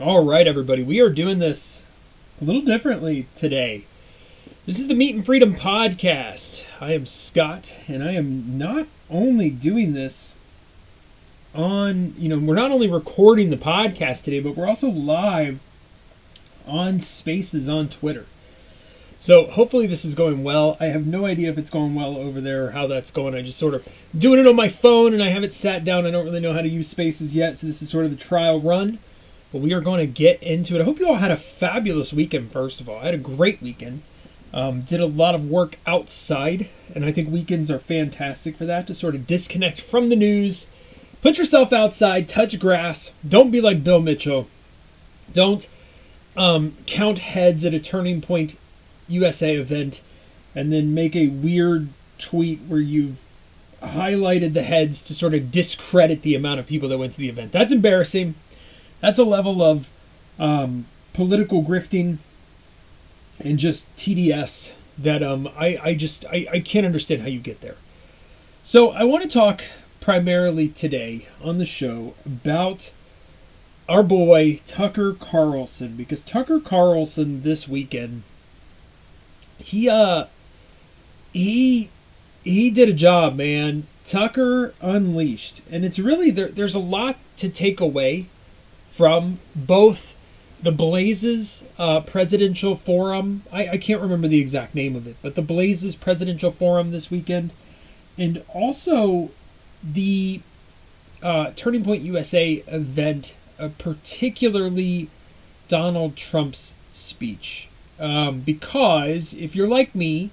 All right, everybody, we are doing this a little differently today. This is the Meat and Freedom Podcast. I am Scott, and I am not only doing this on, you know, we're not only recording the podcast today, but we're also live on Spaces on Twitter. So hopefully this is going well. I have no idea if it's going well over there or how that's going. I just sort of doing it on my phone and I haven't sat down. I don't really know how to use Spaces yet, so this is sort of the trial run. But we are going to get into it. I hope you all had a fabulous weekend. First of all, I had a great weekend. Um, did a lot of work outside, and I think weekends are fantastic for that to sort of disconnect from the news. Put yourself outside, touch grass. Don't be like Bill Mitchell. Don't um, count heads at a Turning Point USA event and then make a weird tweet where you've highlighted the heads to sort of discredit the amount of people that went to the event. That's embarrassing. That's a level of um, political grifting and just TDS that um, I, I just I, I can't understand how you get there. So I want to talk primarily today on the show about our boy Tucker Carlson because Tucker Carlson this weekend he uh he he did a job, man. Tucker unleashed, and it's really there, there's a lot to take away from both the Blazes uh, Presidential Forum. I, I can't remember the exact name of it, but the Blazes Presidential Forum this weekend, and also the uh, Turning Point USA event, uh, particularly Donald Trump's speech. Um, because if you're like me,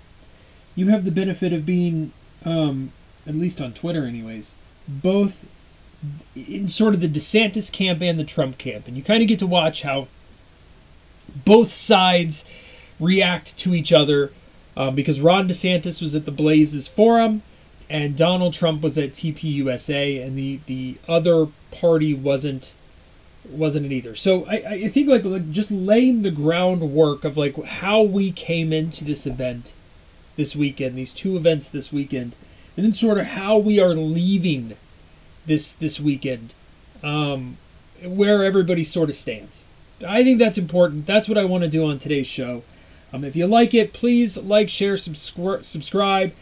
you have the benefit of being, um, at least on Twitter, anyways, both in sort of the DeSantis camp and the Trump camp, and you kind of get to watch how both sides react to each other. Um, because Ron DeSantis was at the Blazes Forum, and Donald Trump was at TPUSA, and the the other party wasn't wasn't it either. So I, I think like, like just laying the groundwork of like how we came into this event this weekend, these two events this weekend, and then sort of how we are leaving this this weekend, um, where everybody sort of stands. I think that's important. That's what I want to do on today's show. Um, if you like it, please like, share, subscri- subscribe.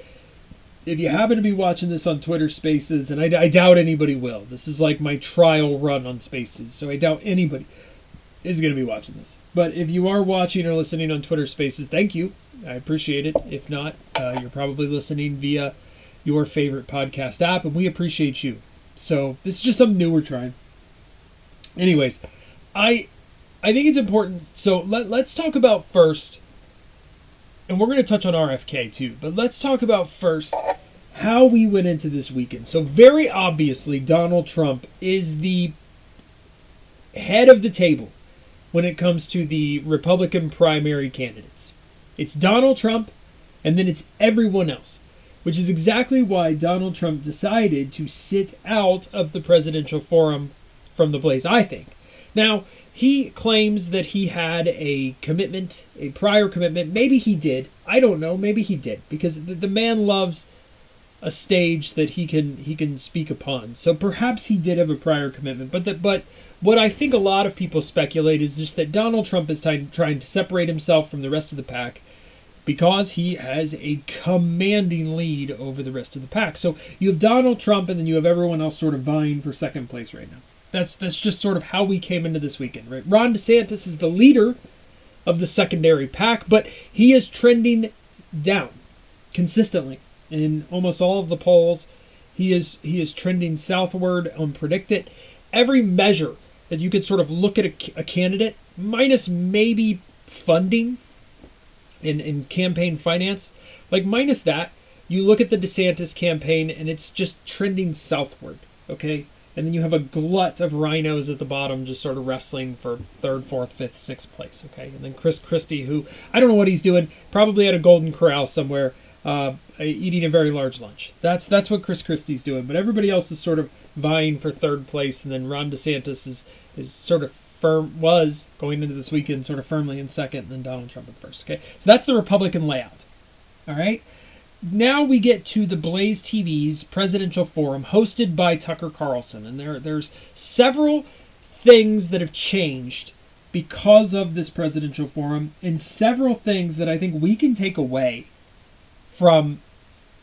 If you happen to be watching this on Twitter Spaces, and I, I doubt anybody will, this is like my trial run on Spaces, so I doubt anybody is going to be watching this. But if you are watching or listening on Twitter Spaces, thank you. I appreciate it. If not, uh, you're probably listening via your favorite podcast app, and we appreciate you. So this is just something new we're trying. Anyways, I I think it's important. So let, let's talk about first, and we're going to touch on RFK too, but let's talk about first how we went into this weekend. So, very obviously, Donald Trump is the head of the table when it comes to the Republican primary candidates. It's Donald Trump, and then it's everyone else, which is exactly why Donald Trump decided to sit out of the presidential forum from the Blaze, I think. Now, he claims that he had a commitment, a prior commitment. Maybe he did. I don't know. Maybe he did because the, the man loves a stage that he can he can speak upon. So perhaps he did have a prior commitment. But that but what I think a lot of people speculate is just that Donald Trump is t- trying to separate himself from the rest of the pack because he has a commanding lead over the rest of the pack. So you have Donald Trump and then you have everyone else sort of vying for second place right now. That's that's just sort of how we came into this weekend, right? Ron DeSantis is the leader of the secondary pack, but he is trending down consistently in almost all of the polls. He is he is trending southward on PredictIt. Every measure that you could sort of look at a, a candidate, minus maybe funding in, in campaign finance, like minus that, you look at the DeSantis campaign and it's just trending southward. Okay, and then you have a glut of RINOs at the bottom just sort of wrestling for third, fourth, fifth, sixth place. Okay, and then Chris Christie, who I don't know what he's doing, probably at a Golden Corral somewhere, uh, eating a very large lunch. That's that's what Chris Christie's doing. But everybody else is sort of vying for third place, and then Ron DeSantis is is sort of firm was going into this weekend sort of firmly in second, and then Donald Trump in first. Okay, so that's the Republican layout. All right now we get to the Blaze TV's presidential forum hosted by Tucker Carlson, and there there's several things that have changed because of this presidential forum and several things that I think we can take away from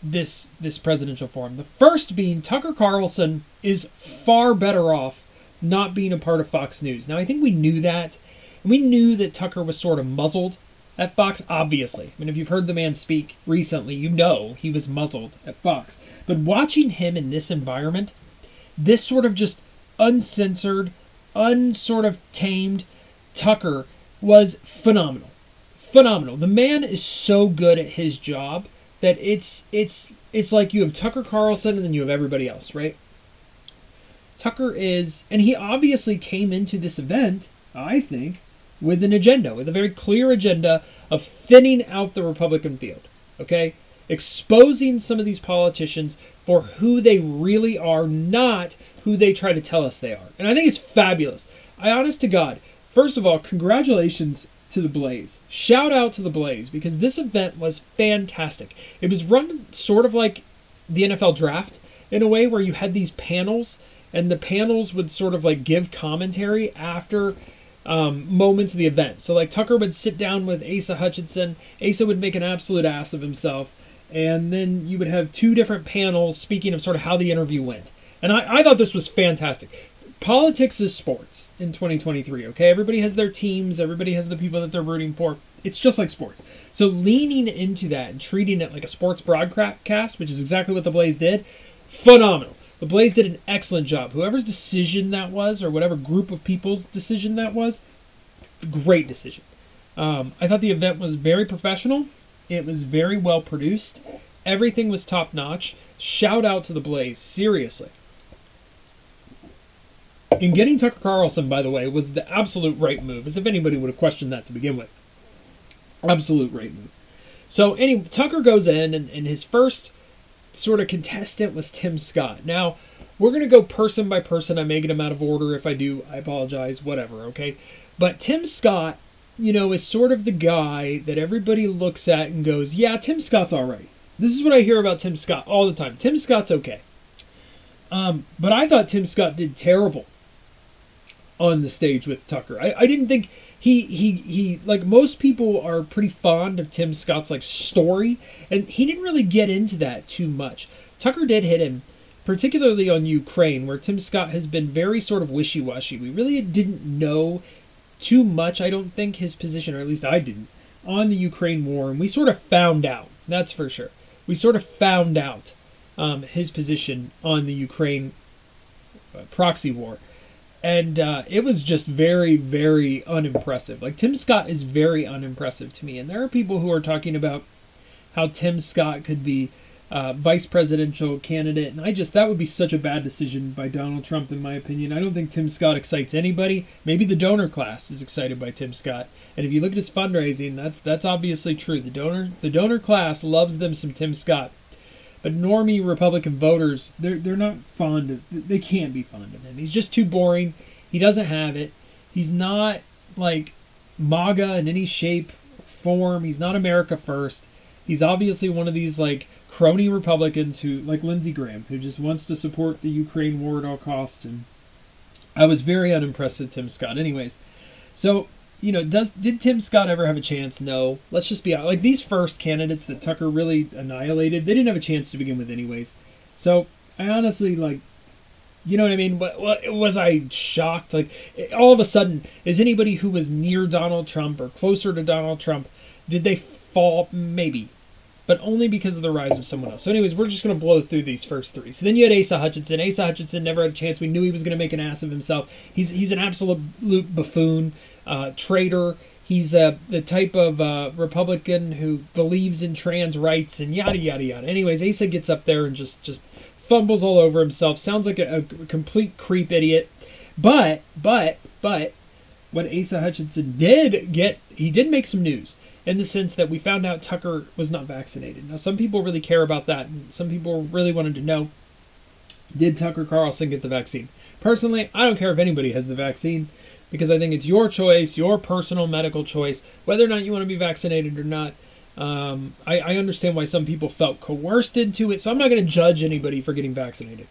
this this presidential forum. The first being Tucker Carlson is far better off not being a part of Fox News. Now I think we knew that. We knew that Tucker was sort of muzzled at Fox, obviously. I mean, if you've heard the man speak recently, you know he was muzzled at Fox. But watching him in this environment, this sort of just uncensored, unsort of tamed Tucker was phenomenal. Phenomenal. The man is so good at his job that it's it's it's like you have Tucker Carlson and then you have everybody else, right? Tucker is and he obviously came into this event, I think, with an agenda, with a very clear agenda of thinning out the Republican field. Okay? Exposing some of these politicians for who they really are, not who they try to tell us they are. And I think it's fabulous. I honest to God, first of all, congratulations to the Blaze. Shout out to the Blaze because this event was fantastic. It was run sort of like the NFL draft in a way where you had these panels and the panels would sort of like give commentary after um, moments of the event. So like Tucker would sit down with Asa Hutchinson. Asa would make an absolute ass of himself, and then you would have two different panels speaking of sort of how the interview went. And I, I thought this was fantastic. Politics is sports in 2023. Okay, everybody has their teams. Everybody has the people that they're rooting for. It's just like sports. So leaning into that and treating it like a sports broadcast, which is exactly what the Blaze did, phenomenal. The Blaze did an excellent job. Whoever's decision that was, or whatever group of people's decision that was, great decision. Um, I thought the event was very professional. It was very well produced. Everything was top notch. Shout out to the Blaze, seriously. And getting Tucker Carlson, by the way, was the absolute right move, as if anybody would have questioned that to begin with. Absolute right move. So, anyway, Tucker goes in, and, and his first sort of contestant was Tim Scott. Now, we're going to go person by person. I may get them out of order. If I do, I apologize, whatever, okay? But Tim Scott, you know, is sort of the guy that everybody looks at and goes, yeah, Tim Scott's all right. This is what I hear about Tim Scott all the time. Tim Scott's okay. Um, but I thought Tim Scott did terrible on the stage with Tucker. I, I didn't think he he he like most people are pretty fond of Tim Scott's like story, and he didn't really get into that too much. Tucker did hit him, particularly on Ukraine, where Tim Scott has been very sort of wishy washy. We really didn't know too much, I don't think, his position, or at least I didn't, on the Ukraine war, and we sort of found out. That's for sure. We sort of found out um, his position on the Ukraine uh, proxy war and uh, it was just very, very unimpressive. Like Tim Scott is very unimpressive to me, and there are people who are talking about how Tim Scott could be uh, vice presidential candidate, and I just that would be such a bad decision by Donald Trump, in my opinion. I don't think Tim Scott excites anybody. Maybe the donor class is excited by Tim Scott, and if you look at his fundraising, that's that's obviously true. The donor the donor class loves them some Tim Scott. But normie Republican voters, they're they're not fond of. They can't be fond of him. He's just too boring. He doesn't have it. He's not like MAGA in any shape, form. He's not America first. He's obviously one of these like crony Republicans who, like Lindsey Graham, who just wants to support the Ukraine war at all costs. And I was very unimpressed with Tim Scott. Anyways, so you know, does did Tim Scott ever have a chance? No. Let's just be. Like these first candidates that Tucker really annihilated, they didn't have a chance to begin with, anyways. So I honestly like, you know what I mean? What was I shocked? Like eh, all of a sudden, is anybody who was near Donald Trump or closer to Donald Trump, did they fall? Maybe, but only because of the rise of someone else. So, anyways, we're just gonna blow through these first three. So then you had Asa Hutchinson. Asa Hutchinson never had a chance. We knew he was gonna make an ass of himself. He's he's an absolute buffoon uh, traitor. He's uh, the type of uh, Republican who believes in trans rights and yada yada yada. Anyways, Asa gets up there and just just fumbles all over himself. Sounds like a, a complete creep idiot. But but but what Asa Hutchinson did get, he did make some news in the sense that we found out Tucker was not vaccinated. Now, some people really care about that, and some people really wanted to know did Tucker Carlson get the vaccine? Personally, I don't care if anybody has the vaccine because I think it's your choice, your personal medical choice, whether or not you want to be vaccinated or not. Um, I, I understand why some people felt coerced into it, so I'm not going to judge anybody for getting vaccinated.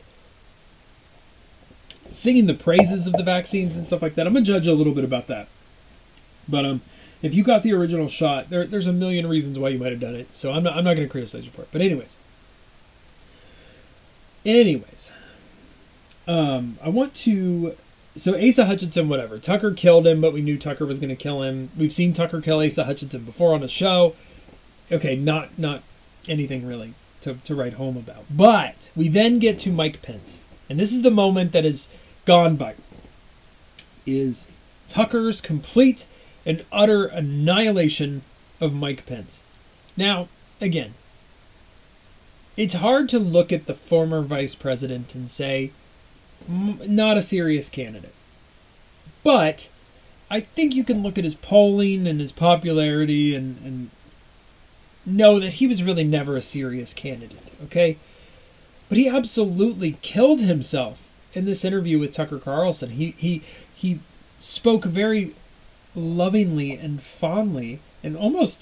Singing the praises of the vaccines and stuff like that, I'm going to judge a little bit about that. But um, if you got the original shot, there, there's a million reasons why you might have done it. So I'm not I'm not going to criticize you for it. But anyways, anyways, um, I want to. So Asa Hutchinson, whatever. Tucker killed him, but we knew Tucker was going to kill him. We've seen Tucker kill Asa Hutchinson before on the show. Okay, not not anything really to, to write home about. But we then get to Mike Pence. And this is the moment that has gone by. Is Tucker's complete and utter annihilation of Mike Pence. Now, again, it's hard to look at the former vice president and say, not a serious candidate. But I think you can look at his polling and his popularity and, and know that he was really never a serious candidate, okay? But he absolutely killed himself in this interview with Tucker Carlson. He he he spoke very lovingly and fondly and almost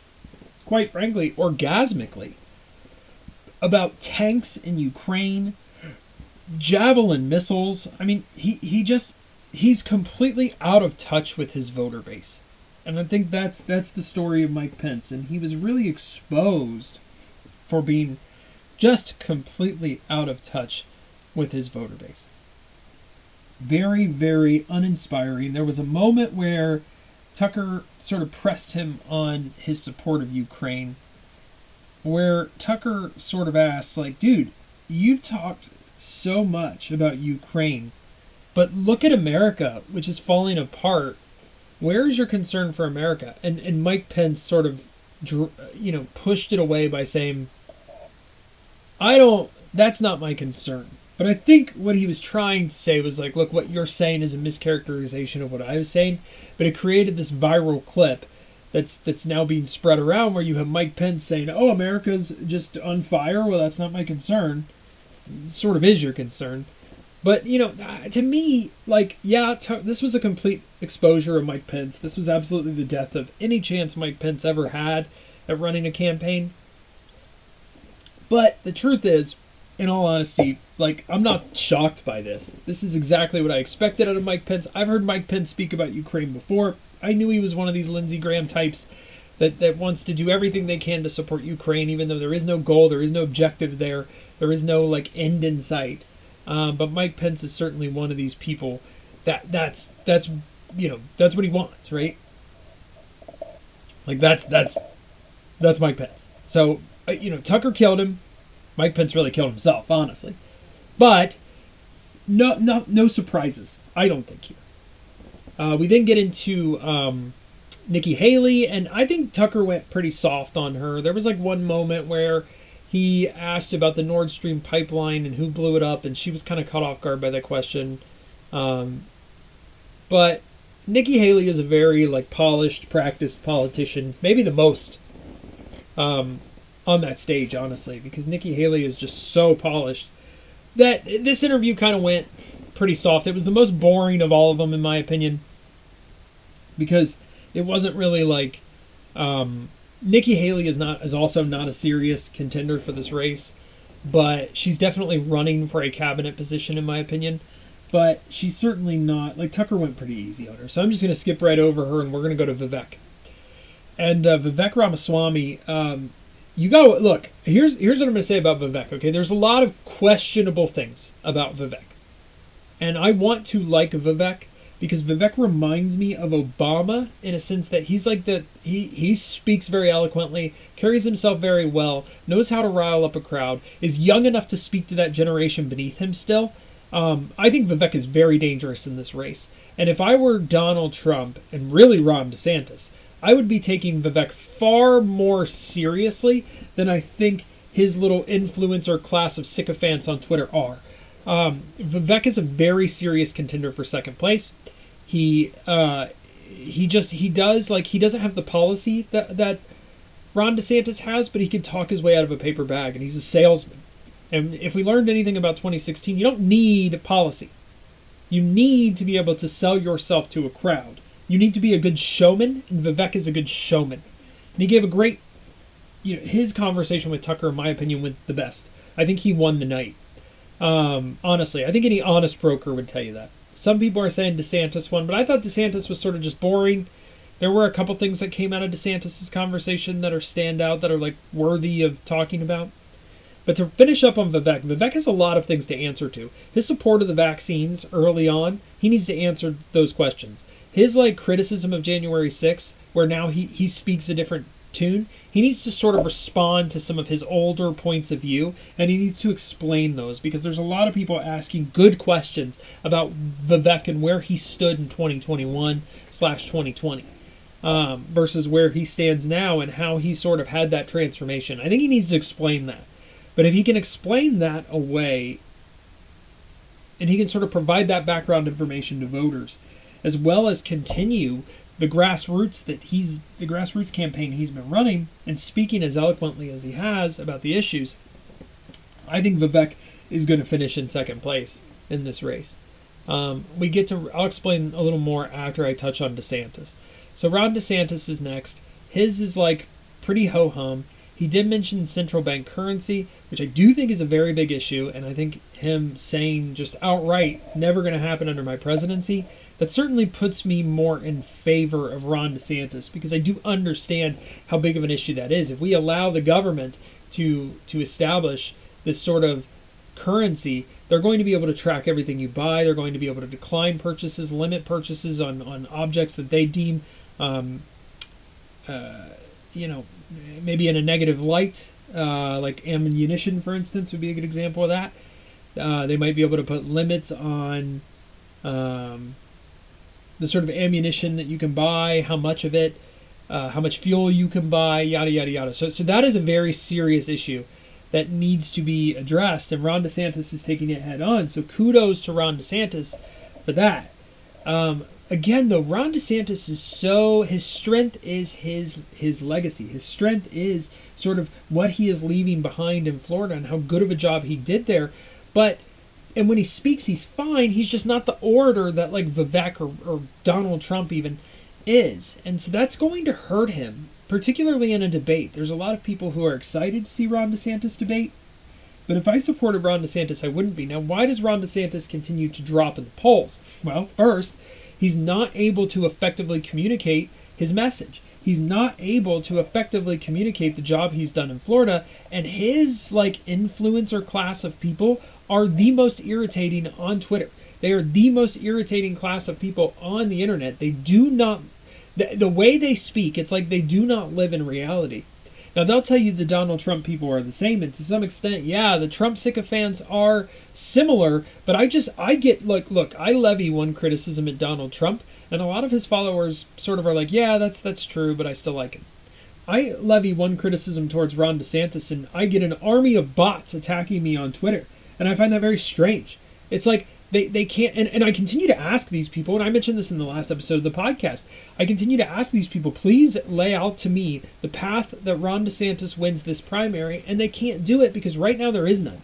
quite frankly orgasmically about tanks in Ukraine, javelin missiles. I mean, he he just he's completely out of touch with his voter base. And I think that's that's the story of Mike Pence and he was really exposed for being just completely out of touch with his voter base. Very very uninspiring. There was a moment where Tucker sort of pressed him on his support of Ukraine where Tucker sort of asked like, "Dude, you've talked so much about Ukraine, but look at America, which is falling apart. Where is your concern for America?" And and Mike Pence sort of, you know, pushed it away by saying, "I don't. That's not my concern." But I think what he was trying to say was like, "Look, what you're saying is a mischaracterization of what I was saying." But it created this viral clip that's that's now being spread around where you have Mike Pence saying, "Oh, America's just on fire." Well, that's not my concern. Sort of is your concern. But you know, uh, to me, like, yeah, t- this was a complete exposure of Mike Pence. This was absolutely the death of any chance Mike Pence ever had at running a campaign. But the truth is, in all honesty, like, I'm not shocked by this. This is exactly what I expected out of Mike Pence. I've heard Mike Pence speak about Ukraine before. I knew he was one of these Lindsey Graham types that, that wants to do everything they can to support Ukraine, even though there is no goal, there is no objective there, there is no like end in sight. Um, but Mike Pence is certainly one of these people that that's that's you know that's what he wants, right? Like that's that's that's Mike Pence. So uh, you know Tucker killed him. Mike Pence really killed himself, honestly. But no no no surprises. I don't think here. Uh, we then get into um, Nikki Haley, and I think Tucker went pretty soft on her. There was like one moment where he asked about the Nord Stream pipeline and who blew it up, and she was kind of caught off guard by that question. Um, but Nikki Haley is a very like polished, practiced politician, maybe the most um, on that stage, honestly, because Nikki Haley is just so polished that this interview kind of went pretty soft. It was the most boring of all of them, in my opinion because it wasn't really like um, Nikki Haley is not is also not a serious contender for this race, but she's definitely running for a cabinet position in my opinion. But she's certainly not like Tucker went pretty easy on her, so I'm just going to skip right over her and we're going to go to Vivek. And uh, Vivek Ramaswamy, um, you got look. Here's here's what I'm going to say about Vivek. Okay, there's a lot of questionable things about Vivek, and I want to like Vivek because Vivek reminds me of Obama in a sense that he's like the he he speaks very eloquently, carries himself very well, knows how to rile up a crowd, is young enough to speak to that generation beneath him still. Um, I think Vivek is very dangerous in this race. And if I were Donald Trump and really Ron DeSantis, I would be taking Vivek far more seriously than I think his little influencer class of sycophants on Twitter are. Um, Vivek is a very serious contender for second place. He uh, he just he does like he doesn't have the policy that that Ron DeSantis has, but he can talk his way out of a paper bag, and he's a salesman. And if we learned anything about 2016, you don't need policy. You need to be able to sell yourself to a crowd. You need to be a good showman, and Vivek is a good showman. And he gave a great, you know, his conversation with Tucker, in my opinion, went the best. I think he won the night. Um, honestly, I think any honest broker would tell you that. Some people are saying DeSantis won, but I thought DeSantis was sort of just boring. There were a couple things that came out of DeSantis' conversation that are standout, that are like worthy of talking about. But to finish up on Vivek, Vivek has a lot of things to answer to. His support of the vaccines early on, he needs to answer those questions. His like criticism of January 6th, where now he, he speaks a different tune, he needs to sort of respond to some of his older points of view and he needs to explain those because there's a lot of people asking good questions about Vivek and where he stood in 2021 slash 2020 um, versus where he stands now and how he sort of had that transformation. I think he needs to explain that. But if he can explain that away and he can sort of provide that background information to voters, as well as continue the grassroots that he's the grassroots campaign he's been running and speaking as eloquently as he has about the issues, I think Vivek is going to finish in second place in this race. Um, we get to I'll explain a little more after I touch on DeSantis. So Ron DeSantis is next. His is like pretty ho hum. He did mention central bank currency, which I do think is a very big issue, and I think him saying just outright, never going to happen under my presidency, that certainly puts me more in favor of Ron DeSantis because I do understand how big of an issue that is. If we allow the government to to establish this sort of currency, they're going to be able to track everything you buy. They're going to be able to decline purchases, limit purchases on, on objects that they deem, um, uh, you know, maybe in a negative light, uh, like ammunition, for instance, would be a good example of that. Uh, they might be able to put limits on um, the sort of ammunition that you can buy, how much of it, uh, how much fuel you can buy, yada yada yada. So, so that is a very serious issue that needs to be addressed, and Ron DeSantis is taking it head on. So kudos to Ron DeSantis for that. Um, again though ron desantis is so his strength is his his legacy his strength is sort of what he is leaving behind in florida and how good of a job he did there but and when he speaks he's fine. He's just not the orator that like vivek or, or donald trump even is. And so that's going to hurt him particularly in a debate. There's a lot of people who are excited to see ron desantis debate. But if i supported ron desantis i wouldn't be. Now why does ron desantis continue to drop in the polls? Well first he's not able to effectively communicate his message. He's not able to effectively communicate the job he's done in Florida, and his like influencer class of people are the most irritating on Twitter. They are the most irritating class of people on the internet. They do not the, the way they speak, it's like they do not live in reality. Now they'll tell you the Donald Trump people are the same, and to some extent, yeah, the Trump sycophants are similar. But I just I get like, look I levy one criticism at Donald Trump, and a lot of his followers sort of are like, yeah, that's that's true, but I still like him. I levy one criticism towards Ron DeSantis, and I get an army of bots attacking me on Twitter, and I find that very strange. It's like they, they can't and, and i continue to ask these people and i mentioned this in the last episode of the podcast. I continue to ask these people please lay out to me the path that ron desantis wins this primary and they can't do it because right now there is none.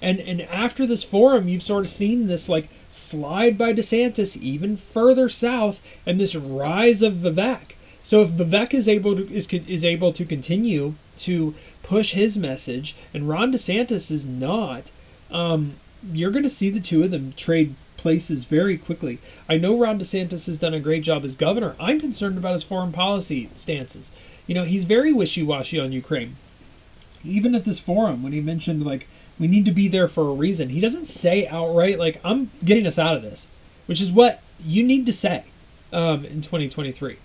And and after this forum you've sort of seen this like slide by desantis even further south and this rise of vivek. So if vivek is able to is, is able to continue to push his message and ron desantis is not um, you're going to see the two of them trade places very quickly. I know Ron DeSantis has done a great job as governor. I'm concerned about his foreign policy stances. You know, he's very wishy washy on Ukraine. Even at this forum, when he mentioned, like, we need to be there for a reason, he doesn't say outright, like, I'm getting us out of this, which is what you need to say um, in 2023.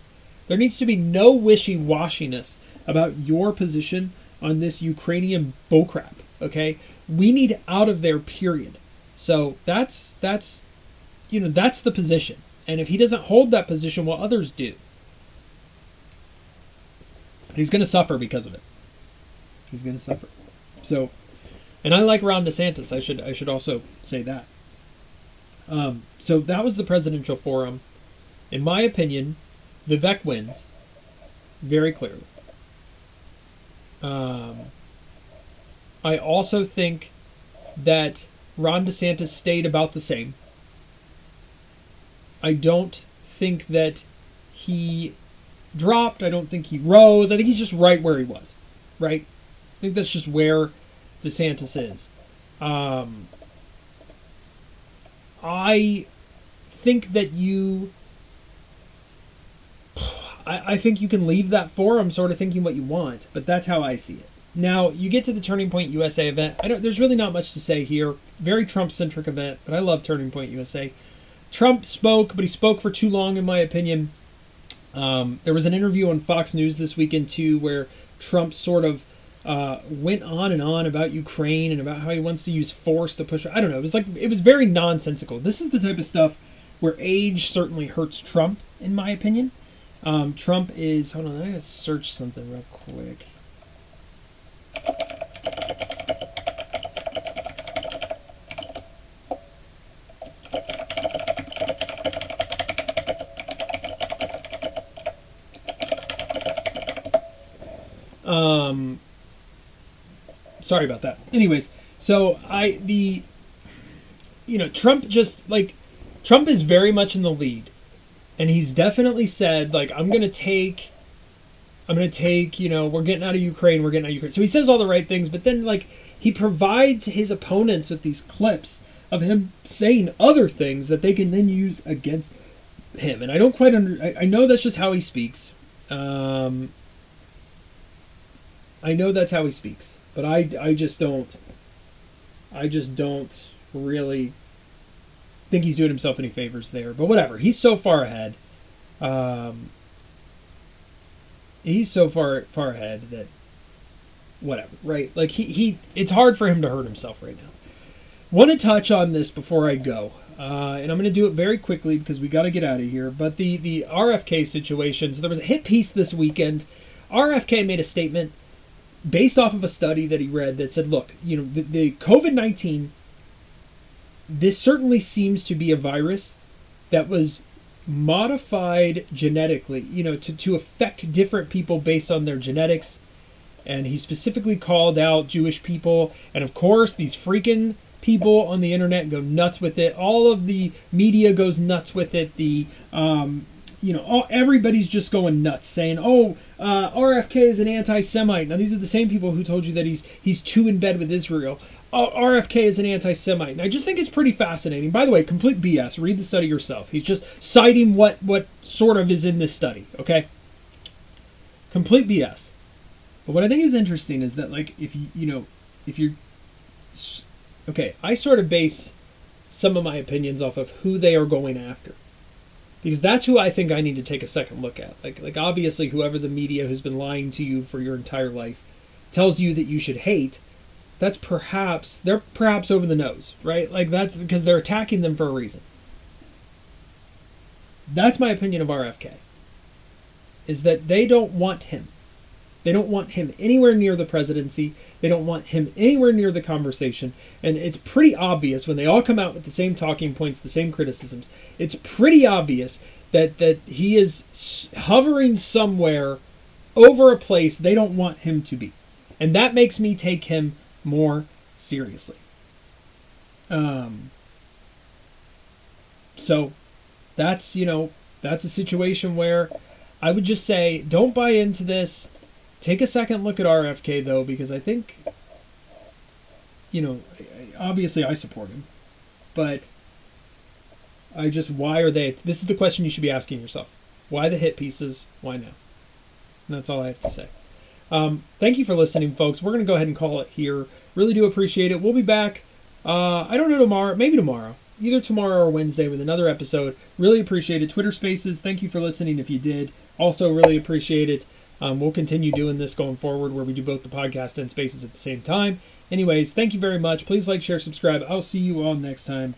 There needs to be no wishy washiness about your position on this Ukrainian bullcrap, okay? We need out of there period. So that's that's you know that's the position. And if he doesn't hold that position well others do he's going to suffer because of it. He's going to suffer. So and i like ron desantis. I should i should also say that. Um, so that was the presidential forum. In my opinion vivek wins very clearly. Um, I also think that Ron DeSantis stayed about the same. I don't think that he dropped. I don't think he rose. I think he's just right where he was. Right? I think that's just where DeSantis is. Um, I think that you. I, I think you can leave that forum sort of thinking what you want, but that's how I see it. Now you get to the Turning Point USA event. I don't. There's really not much to say here. Very Trump-centric event, but I love Turning Point USA. Trump spoke, but he spoke for too long, in my opinion. Um, there was an interview on Fox News this weekend too, where Trump sort of uh, went on and on about Ukraine and about how he wants to use force to push. I don't know. It was like it was very nonsensical. This is the type of stuff where age certainly hurts Trump, in my opinion. Um, Trump is. Hold on, I gotta search something real quick. Um, sorry about that. Anyways, so I the you know Trump just like Trump is very much in the lead, and he's definitely said like I'm gonna take. I'm gonna take, you know, we're getting out of Ukraine, we're getting out of Ukraine. So he says all the right things, but then like he provides his opponents with these clips of him saying other things that they can then use against him. And I don't quite under. I, I know that's just how he speaks. Um, I know that's how he speaks, but I, I just don't. I just don't really think he's doing himself any favors there. But whatever, he's so far ahead. Um, he's so far far ahead that whatever, right? Like he, he it's hard for him to hurt himself right now. Want to touch on this before I go, uh, and I'm going to do it very quickly because we got to get out of here. But the the RFK situation. So there was a hit piece this weekend. RFK made a statement based off of a study that he read that said, look, you know, the, the COVID 19, this certainly seems to be a virus that was modified genetically, you know, to, to affect different people based on their genetics. And he specifically called out Jewish people. And of course, these freaking people on the internet go nuts with it. All of the media goes nuts with it. The, um, you know, all, everybody's just going nuts saying, oh, uh, RFK is an anti-Semite. Now these are the same people who told you that he's he's too in bed with Israel. Uh, RFK is an anti-Semite. And I just think it's pretty fascinating. By the way, complete BS. Read the study yourself. He's just citing what what sort of is in this study. Okay. Complete BS. But what I think is interesting is that like if you you know if you're okay, I sort of base some of my opinions off of who they are going after because that's who I think I need to take a second look at. Like like obviously whoever the media who's been lying to you for your entire life tells you that you should hate, that's perhaps they're perhaps over the nose, right? Like that's because they're attacking them for a reason. That's my opinion of RFK. Is that they don't want him. They don't want him anywhere near the presidency. They don't want him anywhere near the conversation. And it's pretty obvious when they all come out with the same talking points, the same criticisms, it's pretty obvious that that he is hovering somewhere over a place they don't want him to be, and that makes me take him more seriously. Um. So, that's you know that's a situation where I would just say don't buy into this. Take a second look at RFK though, because I think you know obviously I support him, but I just why are they? This is the question you should be asking yourself. Why the hit pieces? Why now? And that's all I have to say. Um, thank you for listening, folks. We're going to go ahead and call it here. Really do appreciate it. We'll be back. Uh, I don't know tomorrow, maybe tomorrow, either tomorrow or Wednesday with another episode. Really appreciate it. Twitter Spaces. Thank you for listening. If you did, also really appreciate it. Um, we'll continue doing this going forward, where we do both the podcast and Spaces at the same time. Anyways, thank you very much. Please like, share, subscribe. I'll see you all next time.